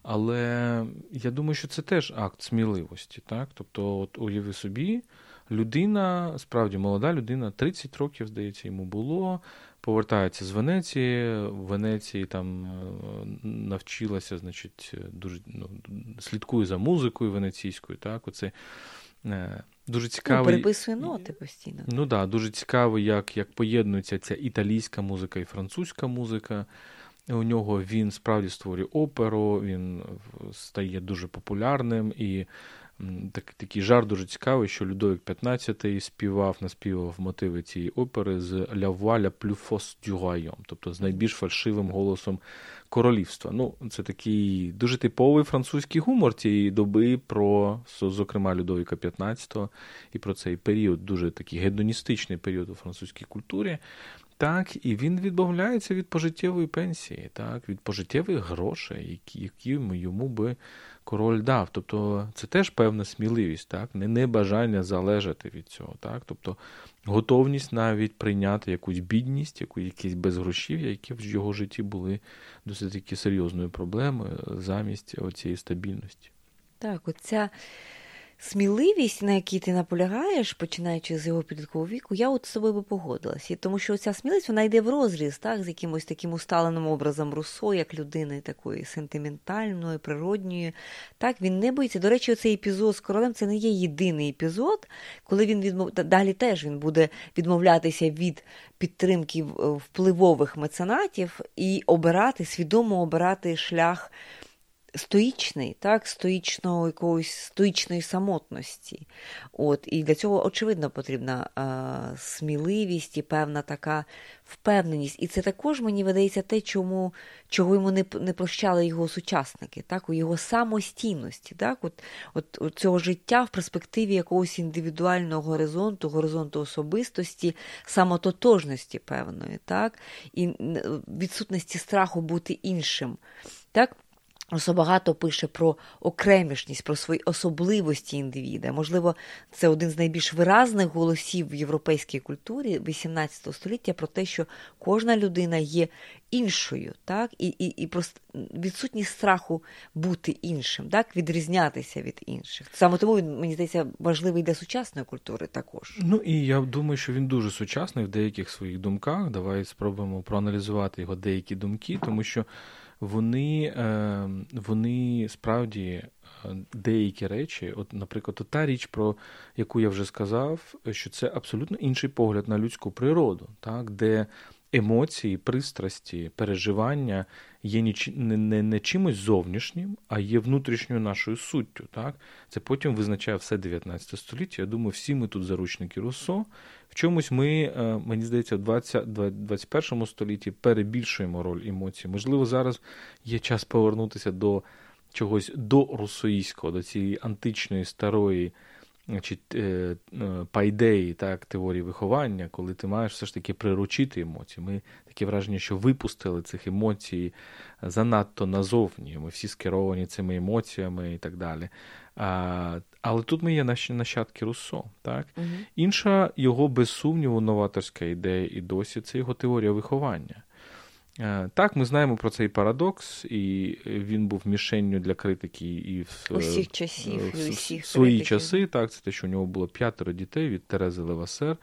Але я думаю, що це теж акт сміливості. так? Тобто, от уяви собі. Людина, справді молода людина, 30 років, здається, йому було повертається з Венеції. В Венеції там е, навчилася, значить, дуже ну, слідкує за музикою венеційською. Так, оце е, Дуже цікавий. Ну, переписує ноти постійно. Ну так, да, дуже цікаво, як як поєднується ця італійська музика і французька музика. У нього він справді створює оперу, він стає дуже популярним і так, Такий жарт дуже цікавий, що Людовик XV співав, наспівав мотиви цієї опери з «La du royaume», тобто з найбільш фальшивим голосом королівства. Ну, Це такий дуже типовий французький гумор цієї доби, про, зокрема, Людовика XV і про цей період, дуже такий гедоністичний період у французькій культурі. Так, і він відмовляється від пожиттєвої пенсії, так, від пожиттєвих грошей, які йому би король дав. Тобто це теж певна сміливість, так, не, не бажання залежати від цього. так, Тобто готовність навіть прийняти якусь бідність, яку, якісь безгрошів'я, які в його житті були досить таки серйозною проблемою замість цієї стабільності. Так, оця сміливість, на якій ти наполягаєш, починаючи з його підліткового віку, я от з тобою би погодилася. Тому що ця сміливість вона йде в розріз так, з якимось таким усталеним образом Руссо, як людини такої сентиментальної, природньої. Так, Він не боїться. До речі, цей епізод з королем це не є єдиний епізод, коли він відмов... далі теж він буде відмовлятися від підтримки впливових меценатів і обирати, свідомо обирати шлях стоїчний, так, стоїчного якоїсь стоїчної самотності. От, І для цього, очевидно, потрібна а, сміливість і певна така впевненість. І це також мені видається те, чому, чого йому не не прощали його сучасники, так, у його самостійності, так, от, от, от цього життя в перспективі якогось індивідуального горизонту, горизонту особистості, самототожності певної, так, і відсутності страху бути іншим. Так? Русо багато пише про окремішність, про свої особливості індивіда. Можливо, це один з найбільш виразних голосів в європейській культурі XVIII століття про те, що кожна людина є іншою, так? і і, і просто відсутність страху бути іншим, так? відрізнятися від інших. Саме тому він, мені здається, важливий для сучасної культури також. Ну і я думаю, що він дуже сучасний в деяких своїх думках. Давай спробуємо проаналізувати його деякі думки, тому що вони е, вони справді е, деякі речі, от, наприклад, та річ, про яку я вже сказав, що це абсолютно інший погляд на людську природу, так, де емоції, пристрасті, переживання є не, не, не чимось зовнішнім, а є внутрішньою нашою суттю. Так? Це потім визначає все 19 століття. Я думаю, всі ми тут заручники Руссо. В чомусь ми, е, мені здається, в 20, 21 столітті перебільшуємо роль емоцій. Можливо, зараз є час повернутися до чогось до русоїського, до цієї античної старої значить, е, е, пайдеї, так, теорії виховання, коли ти маєш все ж таки приручити емоції. Ми таке враження, що випустили цих емоцій занадто назовні. Ми всі скеровані цими емоціями і так далі. А, Але тут ми є наші нащадки Руссо. Так? Угу. Інша його, без сумніву, новаторська ідея і досі це його теорія виховання. Е, так, ми знаємо про цей парадокс, і він був мішенню для критики і в усіх часів, в, усіх свої критиків. часи. Так, це те, що у нього було п'ятеро дітей від Терези Левасер,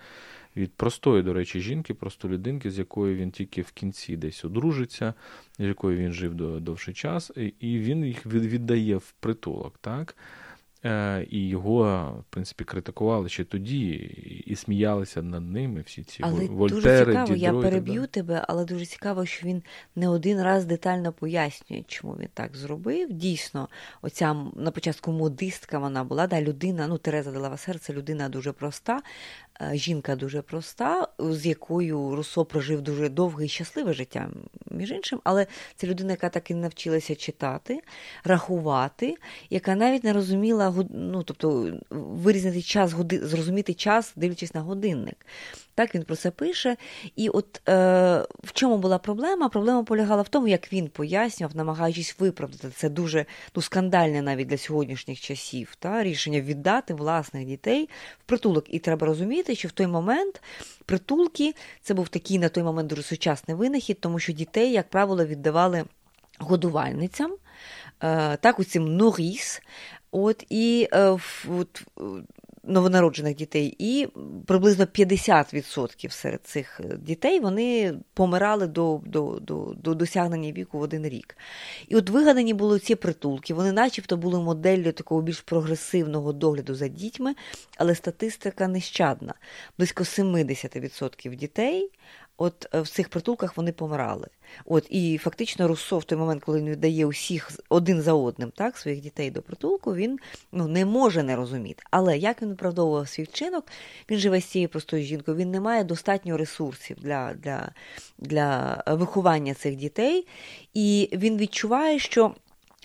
від простої, до речі, жінки, просто людинки, з якою він тільки в кінці десь одружиться, з якою він жив довший час, і він їх віддає в притулок. так. Е, і його, в принципі, критикували ще тоді, і сміялися над ними всі ці але Вольтери, дуже цікаво, Дідро, я переб'ю тебе, але дуже цікаво, що він не один раз детально пояснює, чому він так зробив. Дійсно, оця на початку модистка вона була, да, людина, ну, Тереза Делавасер, це людина дуже проста, жінка дуже проста, з якою Руссо прожив дуже довге і щасливе життя, між іншим, але це людина, яка так і навчилася читати, рахувати, яка навіть не розуміла ну, тобто вирізнити час, зрозуміти час, дивлячись на годинник. Так він про це пише. І от е, в чому була проблема? Проблема полягала в тому, як він пояснював, намагаючись виправдати це дуже ну, скандальне навіть для сьогоднішніх часів. Та, Рішення віддати власних дітей в притулок. І треба розуміти, що в той момент притулки це був такий на той момент дуже сучасний винахід, тому що дітей, як правило, віддавали годувальницям. Е, так, у цим норіс. От і е, от, новонароджених дітей, і приблизно 50% серед цих е, дітей вони помирали до до, до, до досягнення віку в один рік. І от вигадані були ці притулки, вони начебто були моделлю такого більш прогресивного догляду за дітьми, але статистика нещадна. Близько 70% дітей от е, в цих притулках вони помирали. От І фактично Руссо в той момент, коли він віддає усіх один за одним так, своїх дітей до притулку, він ну, не може не розуміти. Але як він виправдовував свій вчинок, він живе з цією простою жінкою, він не має достатньо ресурсів для, для, для виховання цих дітей, і він відчуває, що.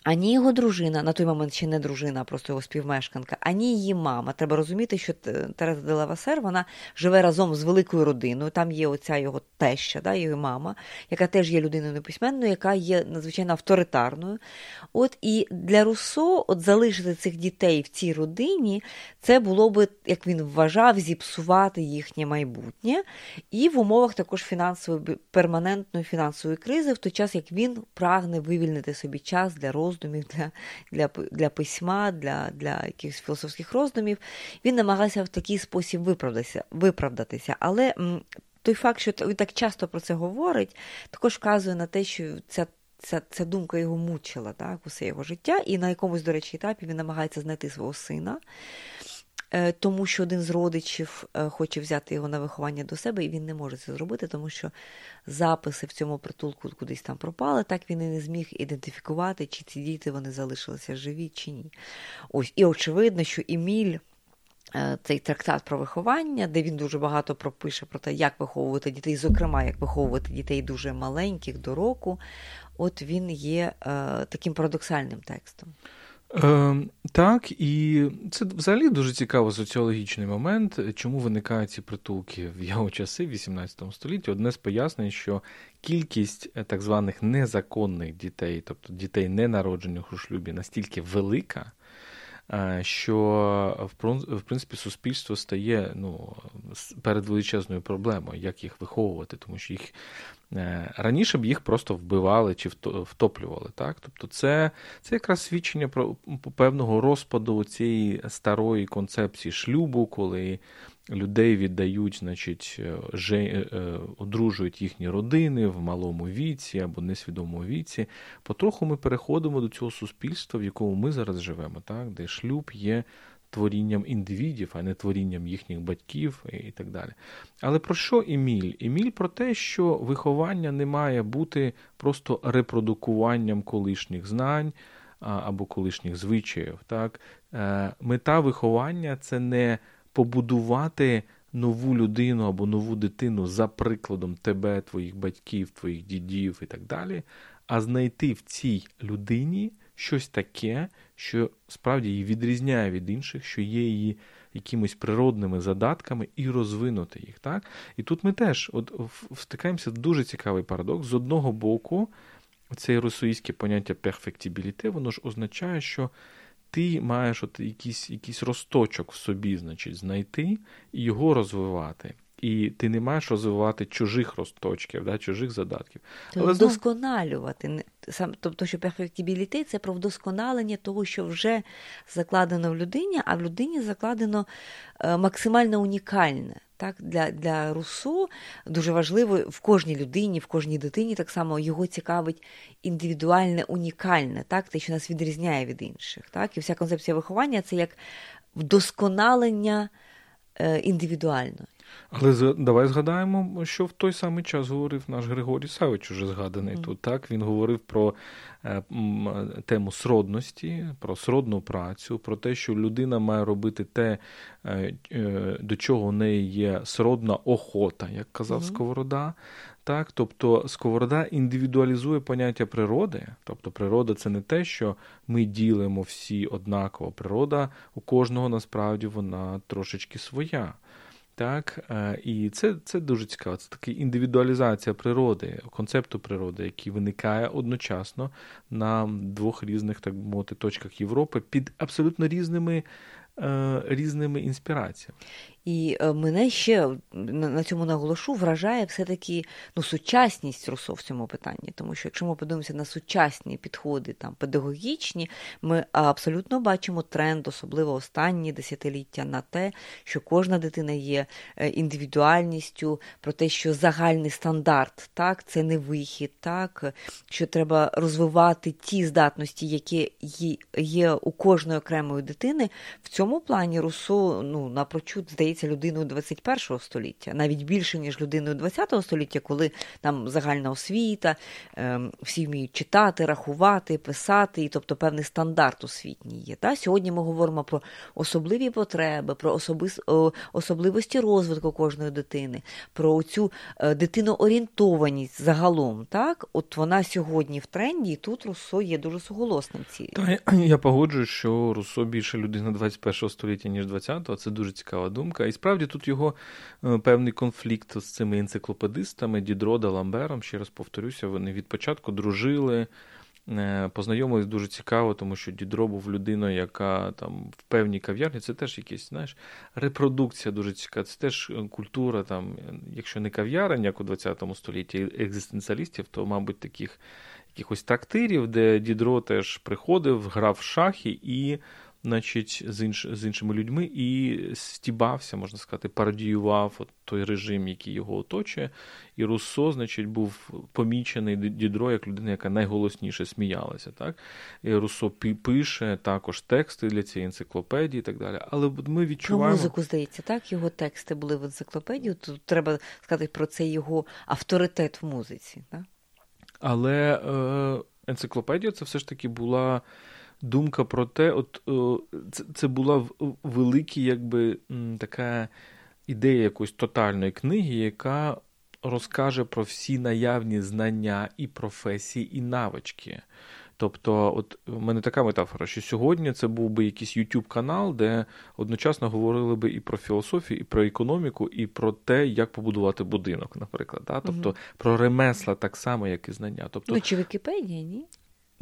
Ані його дружина, на той момент ще не дружина, а просто його співмешканка, ані її мама. Треба розуміти, що Тереза де Лавасер вона живе разом з великою родиною. Там є оця його теща, да, його мама, яка теж є людиною неписьменною, яка є надзвичайно авторитарною. От і для Руссо от залишити цих дітей в цій родині, це було би, як він вважав, зіпсувати їхнє майбутнє. І в умовах також фінансової перманентної фінансової кризи, в той час як він прагне вивільнити собі час для розвитку роздумів, для для, для письма, для для якихось філософських роздумів, він намагався в такий спосіб виправдатися. виправдатися. Але той факт, що він так часто про це говорить, також вказує на те, що ця. Ця ця думка його мучила так, усе його життя, і на якомусь, до речі, етапі він намагається знайти свого сина. Е, тому що один з родичів е, хоче взяти його на виховання до себе, і він не може це зробити, тому що записи в цьому притулку кудись там пропали, так він і не зміг ідентифікувати, чи ці діти вони залишилися живі, чи ні. Ось, І очевидно, що Еміль. Е, цей трактат про виховання, де він дуже багато пропише про те, як виховувати дітей, зокрема, як виховувати дітей дуже маленьких до року, от він є е, таким парадоксальним текстом. Е, Так, і це взагалі дуже цікавий соціологічний момент, чому виникають ці притулки в його часи, в 18 столітті. Одне з пояснень, що кількість е, так званих незаконних дітей, тобто дітей, не народжених у шлюбі, настільки велика. Е, що в принципі суспільство стає ну, перед величезною проблемою, як їх виховувати, тому що їх е, раніше б їх просто вбивали чи втоплювали. Так? Тобто це це якраз свідчення про певного розпаду цієї старої концепції шлюбу, коли людей віддають, значить, е, же, е, одружують їхні родини в малому віці або несвідомому віці. Потроху ми переходимо до цього суспільства, в якому ми зараз живемо, так, де шлюб є. Творінням індивідів, а не творінням їхніх батьків і так далі. Але про що Еміль? Еміль про те, що виховання не має бути просто репродукуванням колишніх знань або колишніх звичаїв. Так? Е, мета виховання це не побудувати нову людину або нову дитину за прикладом тебе, твоїх батьків, твоїх дідів і так далі, а знайти в цій людині щось таке, що справді її відрізняє від інших, що є її якимись природними задатками, і розвинути їх. Так? І тут ми теж от втикаємося в дуже цікавий парадокс. З одного боку, це російське поняття перфектібіліте, воно ж означає, що ти маєш от якийсь якийсь росточок в собі, значить, знайти і його розвивати. І ти не маєш розвивати чужих росточків, да, чужих задатків. Тобто Але вдосконалювати. Сам, Тобто, що перфектибіліти це про вдосконалення того, що вже закладено в людині, а в людині закладено е, максимально унікальне. Так, Для для Руссо дуже важливо в кожній людині, в кожній дитині так само його цікавить індивідуальне, унікальне, так, те, що нас відрізняє від інших. Так? І вся концепція виховання це як вдосконалення е, індивідуально. Але давай згадаємо, що в той самий час говорив наш Григорій Савич, уже згаданий mm. тут. Так він говорив про е, тему сродності, про сродну працю, про те, що людина має робити те, е, е, до чого у неї є сродна охота, як казав mm. Сковорода. Так, тобто Сковорода індивідуалізує поняття природи, тобто природа це не те, що ми ділимо всі однаково. Природа у кожного насправді вона трошечки своя. Так, е, І це це дуже цікаво. Це така індивідуалізація природи, концепту природи, який виникає одночасно на двох різних, так мовити, точках Європи під абсолютно різними Е, різними інспіраціями. І е, мене ще на цьому наголошу вражає все-таки ну, сучасність Руссо в цьому питанні. Тому що якщо ми подивимося на сучасні підходи там педагогічні, ми абсолютно бачимо тренд, особливо останні десятиліття, на те, що кожна дитина є е, індивідуальністю, про те, що загальний стандарт так, це не вихід, так, що треба розвивати ті здатності, які є у кожної окремої дитини. в цьому плані Руссо ну, напрочуд здається людиною 21 століття, навіть більше, ніж людиною 20 століття, коли там загальна освіта, ем, всі вміють читати, рахувати, писати, і тобто певний стандарт освітній є. Та? Сьогодні ми говоримо про особливі потреби, про особис... особливості розвитку кожної дитини, про цю е, дитиноорієнтованість загалом. Так? От вона сьогодні в тренді, і тут Руссо є дуже суголосним цією. (clears throat) Я погоджуюсь, що Руссо більше людина 21 21 століття, ніж 20-го. Це дуже цікава думка. І справді тут його е, певний конфлікт з цими енциклопедистами, Дідро Ламбером, ще раз повторюся, вони від початку дружили. Е, познайомились дуже цікаво, тому що Дідро був людиною, яка там в певній кав'ярні, це теж якась, знаєш, репродукція дуже цікава. Це теж е, культура, там, якщо не кав'ярень, як у 20 столітті екзистенціалістів, то, мабуть, таких якихось трактирів, де Дідро теж приходив, грав в шахи і значить, з інш, з іншими людьми і стібався, можна сказати, пародіював от той режим, який його оточує. І Руссо, значить, був помічений Дідро як людина, яка найголосніше сміялася. Так? І Руссо пише також тексти для цієї енциклопедії і так далі. Але ми відчуваємо... Про музику, здається, так? Його тексти були в енциклопедії. Тут треба сказати про це його авторитет в музиці. Так? Але е, енциклопедія це все ж таки була думка про те, от це, це була велика, якби така ідея якоїсь тотальної книги, яка розкаже про всі наявні знання і професії, і навички. Тобто, от у мене така метафора, що сьогодні це був би якийсь youtube канал, де одночасно говорили би і про філософію, і про економіку, і про те, як побудувати будинок, наприклад. Да? Тобто угу. про ремесла так само, як і знання. Тобто, Ну, чи Вікіпедія, ні?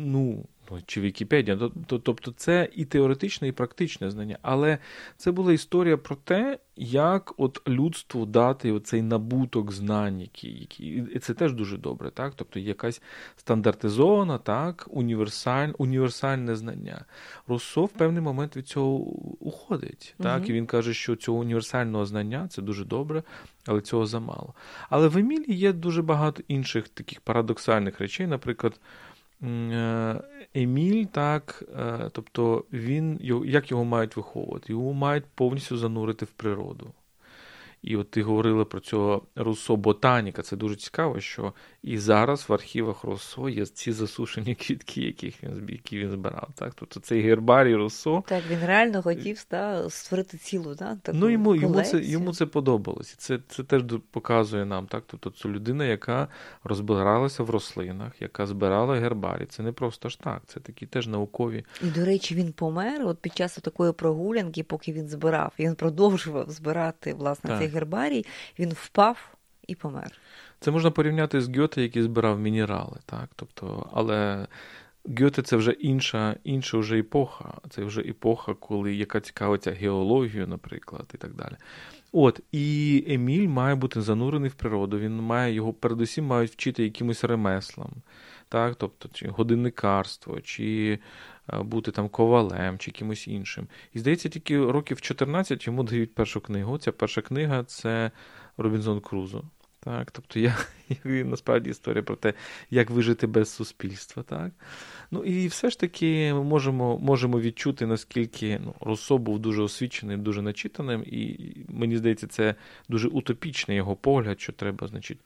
Ну, чи Вікіпедія. Тобто це і теоретичне, і практичне знання. Але це була історія про те, як от людству дати оцей набуток знань, які, і це теж дуже добре. так? Тобто якась стандартизована, так, універсаль, універсальне знання. Руссо в певний момент від цього уходить. Так? І він каже, що цього універсального знання це дуже добре, але цього замало. Але в Емілі є дуже багато інших таких парадоксальних речей, наприклад. Е, Еміль, так, е, тобто він як його мають виховувати? Його мають повністю занурити в природу. І от ти говорила про цього Руссо Ботаніка. Це дуже цікаво, що і зараз в архівах Руссо є ці засушені квітки, яких він які він збирав. Так? Тобто цей гербарій Руссо. Так, він реально хотів та, створити цілу да, таку Ну, йому йому, це йому це подобалось. Це це теж показує нам. Так? Тобто це людина, яка розбиралася в рослинах, яка збирала гербарі. Це не просто ж так, це такі теж наукові. І, до речі, він помер от під час такої прогулянки, поки він збирав. Він продовжував збирати власне так. цей гербарій, він впав і помер. Це можна порівняти з Гьоте, який збирав мінерали, так? Тобто, але Гьоте це вже інша інша вже епоха. Це вже епоха, коли яка цікавиться геологією, наприклад, і так далі. От, і Еміль має бути занурений в природу. Він має його передусім мають вчити якимось ремеслам, так? тобто, чи годинникарство, чи е, бути там ковалем, чи якимось іншим. І здається, тільки років 14 йому дають першу книгу. Ця перша книга це Робінзон Крузо. Так, Тобто я, (laughs) насправді історія про те, як вижити без суспільства. Так? Ну І все ж таки ми можемо можемо відчути, наскільки ну, Руссо був дуже освіченим, дуже начитаним, і мені здається, це дуже утопічний його погляд, що треба, значить,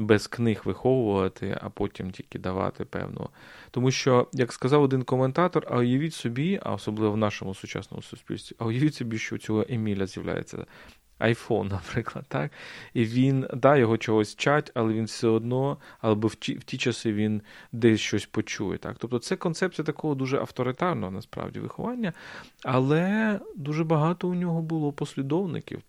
без книг виховувати, а потім тільки давати певну. Тому що, як сказав один коментатор, а уявіть собі, а особливо в нашому сучасному суспільстві, а уявіть собі, що у цього Еміля з'являється iPhone, (laughs) наприклад, так? І він, да, його чогось вчать, але він все одно, або в ті, в ті часи він десь щось почує. Так? Тобто це концепція такого дуже авторитарного насправді виховання, але дуже багато у нього було послідовників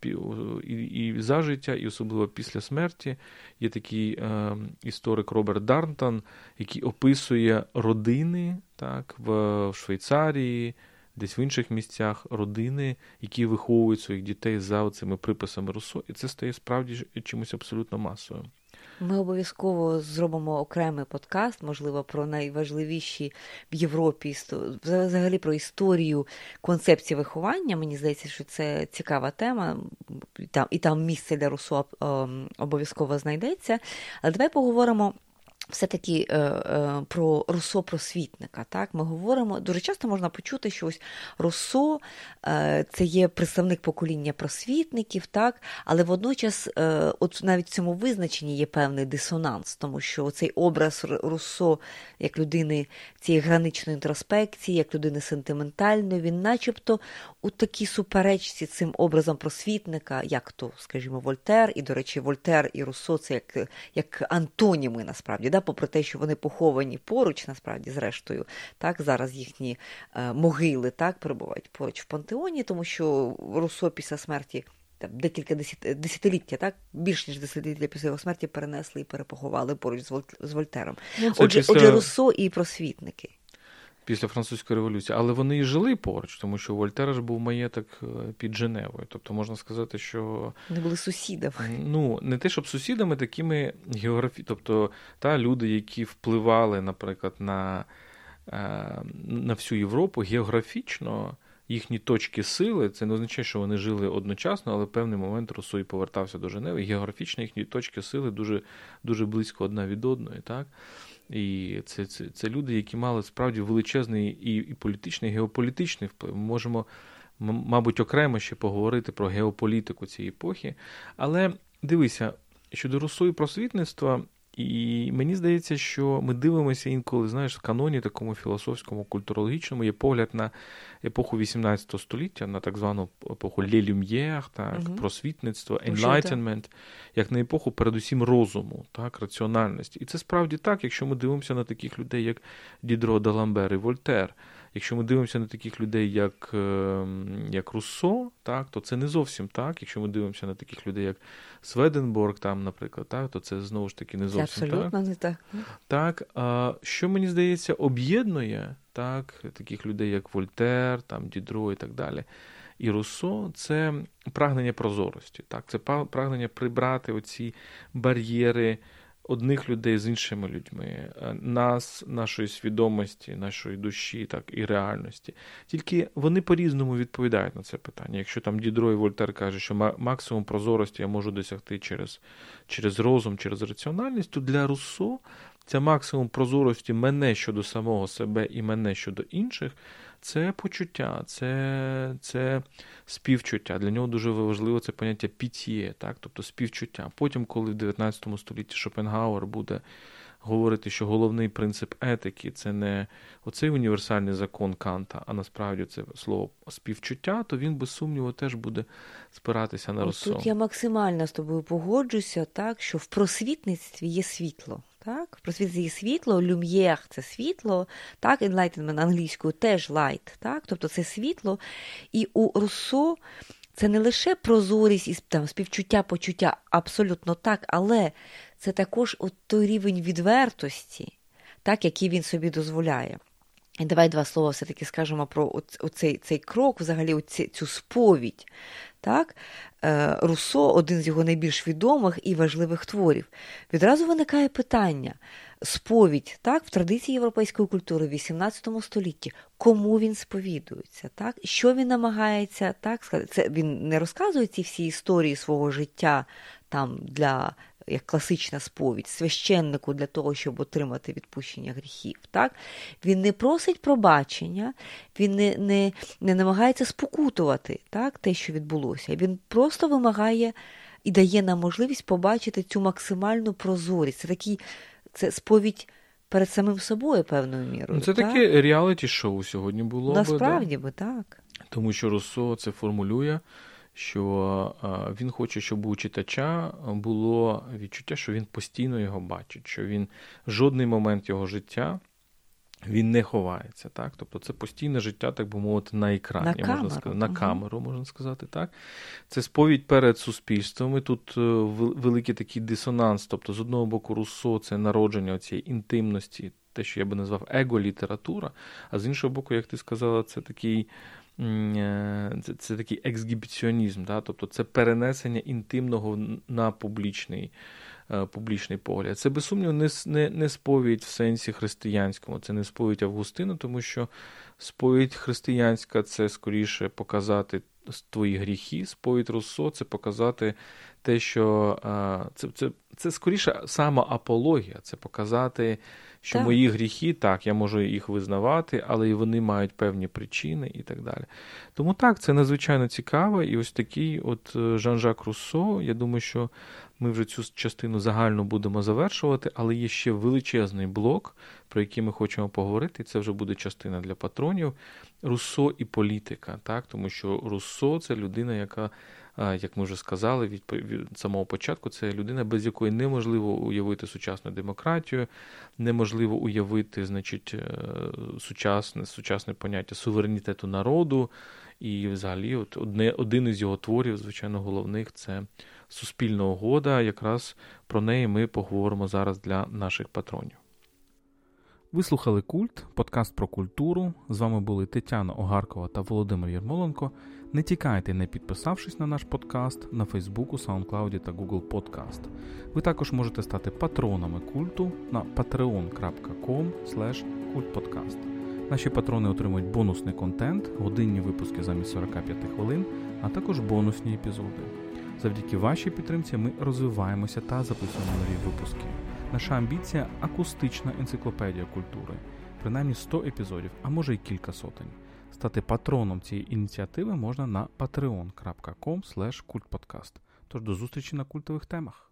і, і за життя, і особливо після смерті. Є такий е, історик Роберт Дарнтон, який описує родини так, в, в Швейцарії десь в інших місцях родини, які виховують своїх дітей за цими приписами Руссо, і це стає справді чимось абсолютно масовим. Ми обов'язково зробимо окремий подкаст, можливо, про найважливіші в Європі взагалі про історію концепції виховання. Мені здається, що це цікава тема, і там місце для Руссо ем, обов'язково знайдеться. Але давай поговоримо все-таки е, е, про Руссо просвітника. Так? Ми говоримо, дуже часто можна почути, що ось Руссо е, це є представник покоління просвітників, так? але водночас, е, от навіть в цьому визначенні є певний дисонанс, тому що цей образ Руссо як людини цієї граничної інтроспекції, як людини сентиментальної, він начебто у такій суперечці цим образом просвітника, як то, скажімо, Вольтер, і, до речі, Вольтер і Руссо це як як антоніми насправді. Да? Попри те, що вони поховані поруч, насправді, зрештою, так зараз їхні е, могили так перебувають поруч в пантеоні, тому що Руссо після смерті. Там декілька десятиліття, так більш ніж десятиліття після його смерті перенесли і перепоховали поруч з Вольтером. Це отже, після... отже, Руссо і просвітники після французької революції, але вони і жили поруч, тому що Вольтера ж був маєток е, під Женевою. Тобто можна сказати, що вони були сусідами. Ну не те, щоб сусідами, такими географі... тобто та люди, які впливали, наприклад, на, е, на всю Європу географічно. їхні точки сили, це не означає, що вони жили одночасно, але в певний момент Руссо і повертався до Женеви. Географічно їхні точки сили дуже дуже близько одна від одної. так? І це це, це люди, які мали справді величезний і і політичний, і геополітичний вплив. Ми можемо, мабуть, окремо ще поговорити про геополітику цієї епохи. Але дивися, щодо русу і просвітництва, і мені здається, що ми дивимося інколи, знаєш, в каноні такому філософському, культурологічному є погляд на епоху 18 століття, на так звану епоху Лелюм'єр, так, угу. просвітництво, enlightenment, як на епоху, передусім, розуму, так, раціональності. І це справді так, якщо ми дивимося на таких людей, як Дідро Даламбер і Вольтер. Якщо ми дивимося на таких людей, як ем, як Руссо, так, то це не зовсім так. Якщо ми дивимося на таких людей, як Сведенборг, там, наприклад, так, то це знову ж таки не зовсім це абсолютно так. не так. Так, а що мені здається, об'єднує так, таких людей, як Вольтер, там, Дідро і так далі. І Руссо це прагнення прозорості, так, це прагнення прибрати оці бар'єри одних людей з іншими людьми, е, нас, нашої свідомості, нашої душі, так і реальності. Тільки вони по-різному відповідають на це питання. Якщо там Дідро і Вольтер каже, що максимум прозорості я можу досягти через, через розум, через раціональність, то для Руссо ця максимум прозорості мене щодо самого себе і мене щодо інших це почуття, це це співчуття. Для нього дуже важливо це поняття пітє, так? тобто співчуття. Потім, коли в 19 столітті Шопенгауер буде говорити, що головний принцип етики це не оцей універсальний закон Канта, а насправді це слово співчуття, то він без сумніву теж буде спиратися на розсуд. Тут я максимально з тобою погоджуся, так що в просвітництві є світло. Так, просвітлює світло, люм'єр це світло, так, enlightenment англійською теж light, так, тобто це світло. І у Руссо це не лише прозорість і там, співчуття, почуття, абсолютно так, але це також от той рівень відвертості, так, який він собі дозволяє. І давай два слова все-таки скажемо про оцей, цей крок, взагалі оці, цю сповідь. Так? Е, Руссо, один з його найбільш відомих і важливих творів. Відразу виникає питання: сповідь так, в традиції європейської культури в 18 столітті, кому він сповідується, так? що він намагається так. Це Він не розказує ці всі історії свого життя там для як класична сповідь, священнику для того, щоб отримати відпущення гріхів. Так? Він не просить пробачення, він не не, не намагається спокутувати так, те, що відбулося. Він просто вимагає і дає нам можливість побачити цю максимальну прозорість. Це такий це сповідь. Перед самим собою певною мірою. Ну, це так? таке реаліті-шоу сьогодні було. Насправді би, би так. Тому що Руссо це формулює що він хоче, щоб у читача було відчуття, що він постійно його бачить, що він жодний момент його життя. Він не ховається, так? Тобто це постійне життя, так би мовити, на екрані, на можна камеру. сказати, на камеру, можна сказати, так. Це сповідь перед суспільством. І Тут е, великий такий дисонанс. Тобто, з одного боку, Руссо це народження цієї інтимності, те, що я би назвав его-література, а з іншого боку, як ти сказала, це такий Е, це це такий ексгібіціонізм, да? тобто це перенесення інтимного на публічний е, публічний погляд. Це, без сумніву, не, не, не сповідь в сенсі християнському, це не сповідь Августину, тому що сповідь християнська це скоріше показати твої гріхи, сповідь Руссо це показати те, що це, це, це скоріше сама апологія, це показати що так. мої гріхи, так, я можу їх визнавати, але і вони мають певні причини і так далі. Тому так, це надзвичайно цікаво. І ось такий от е, Жан-Жак Руссо, я думаю, що ми вже цю частину загально будемо завершувати, але є ще величезний блок, про який ми хочемо поговорити, і це вже буде частина для патронів. Руссо і політика, так, тому що Руссо це людина, яка як ми вже сказали, від, від самого початку це людина, без якої неможливо уявити сучасну демократію, неможливо уявити, значить, е, сучасне сучасне поняття суверенітету народу. І, взагалі, от одне, один із його творів, звичайно, головних це суспільна угода. Якраз про неї ми поговоримо зараз для наших патронів. Ви слухали Культ, подкаст про культуру. З вами були Тетяна Огаркова та Володимир Єрмоленко. Не тікайте, не підписавшись на наш подкаст на Фейсбуку, SoundCloud та Google Podcast. Ви також можете стати патронами культу на patreon.com. Наші патрони отримують бонусний контент, годинні випуски замість 45 хвилин, а також бонусні епізоди. Завдяки вашій підтримці ми розвиваємося та записуємо нові випуски. Наша амбіція акустична енциклопедія культури, принаймні 100 епізодів, а може й кілька сотень. Стати патроном цієї ініціативи можна на patreon.com. Тож до зустрічі на культових темах.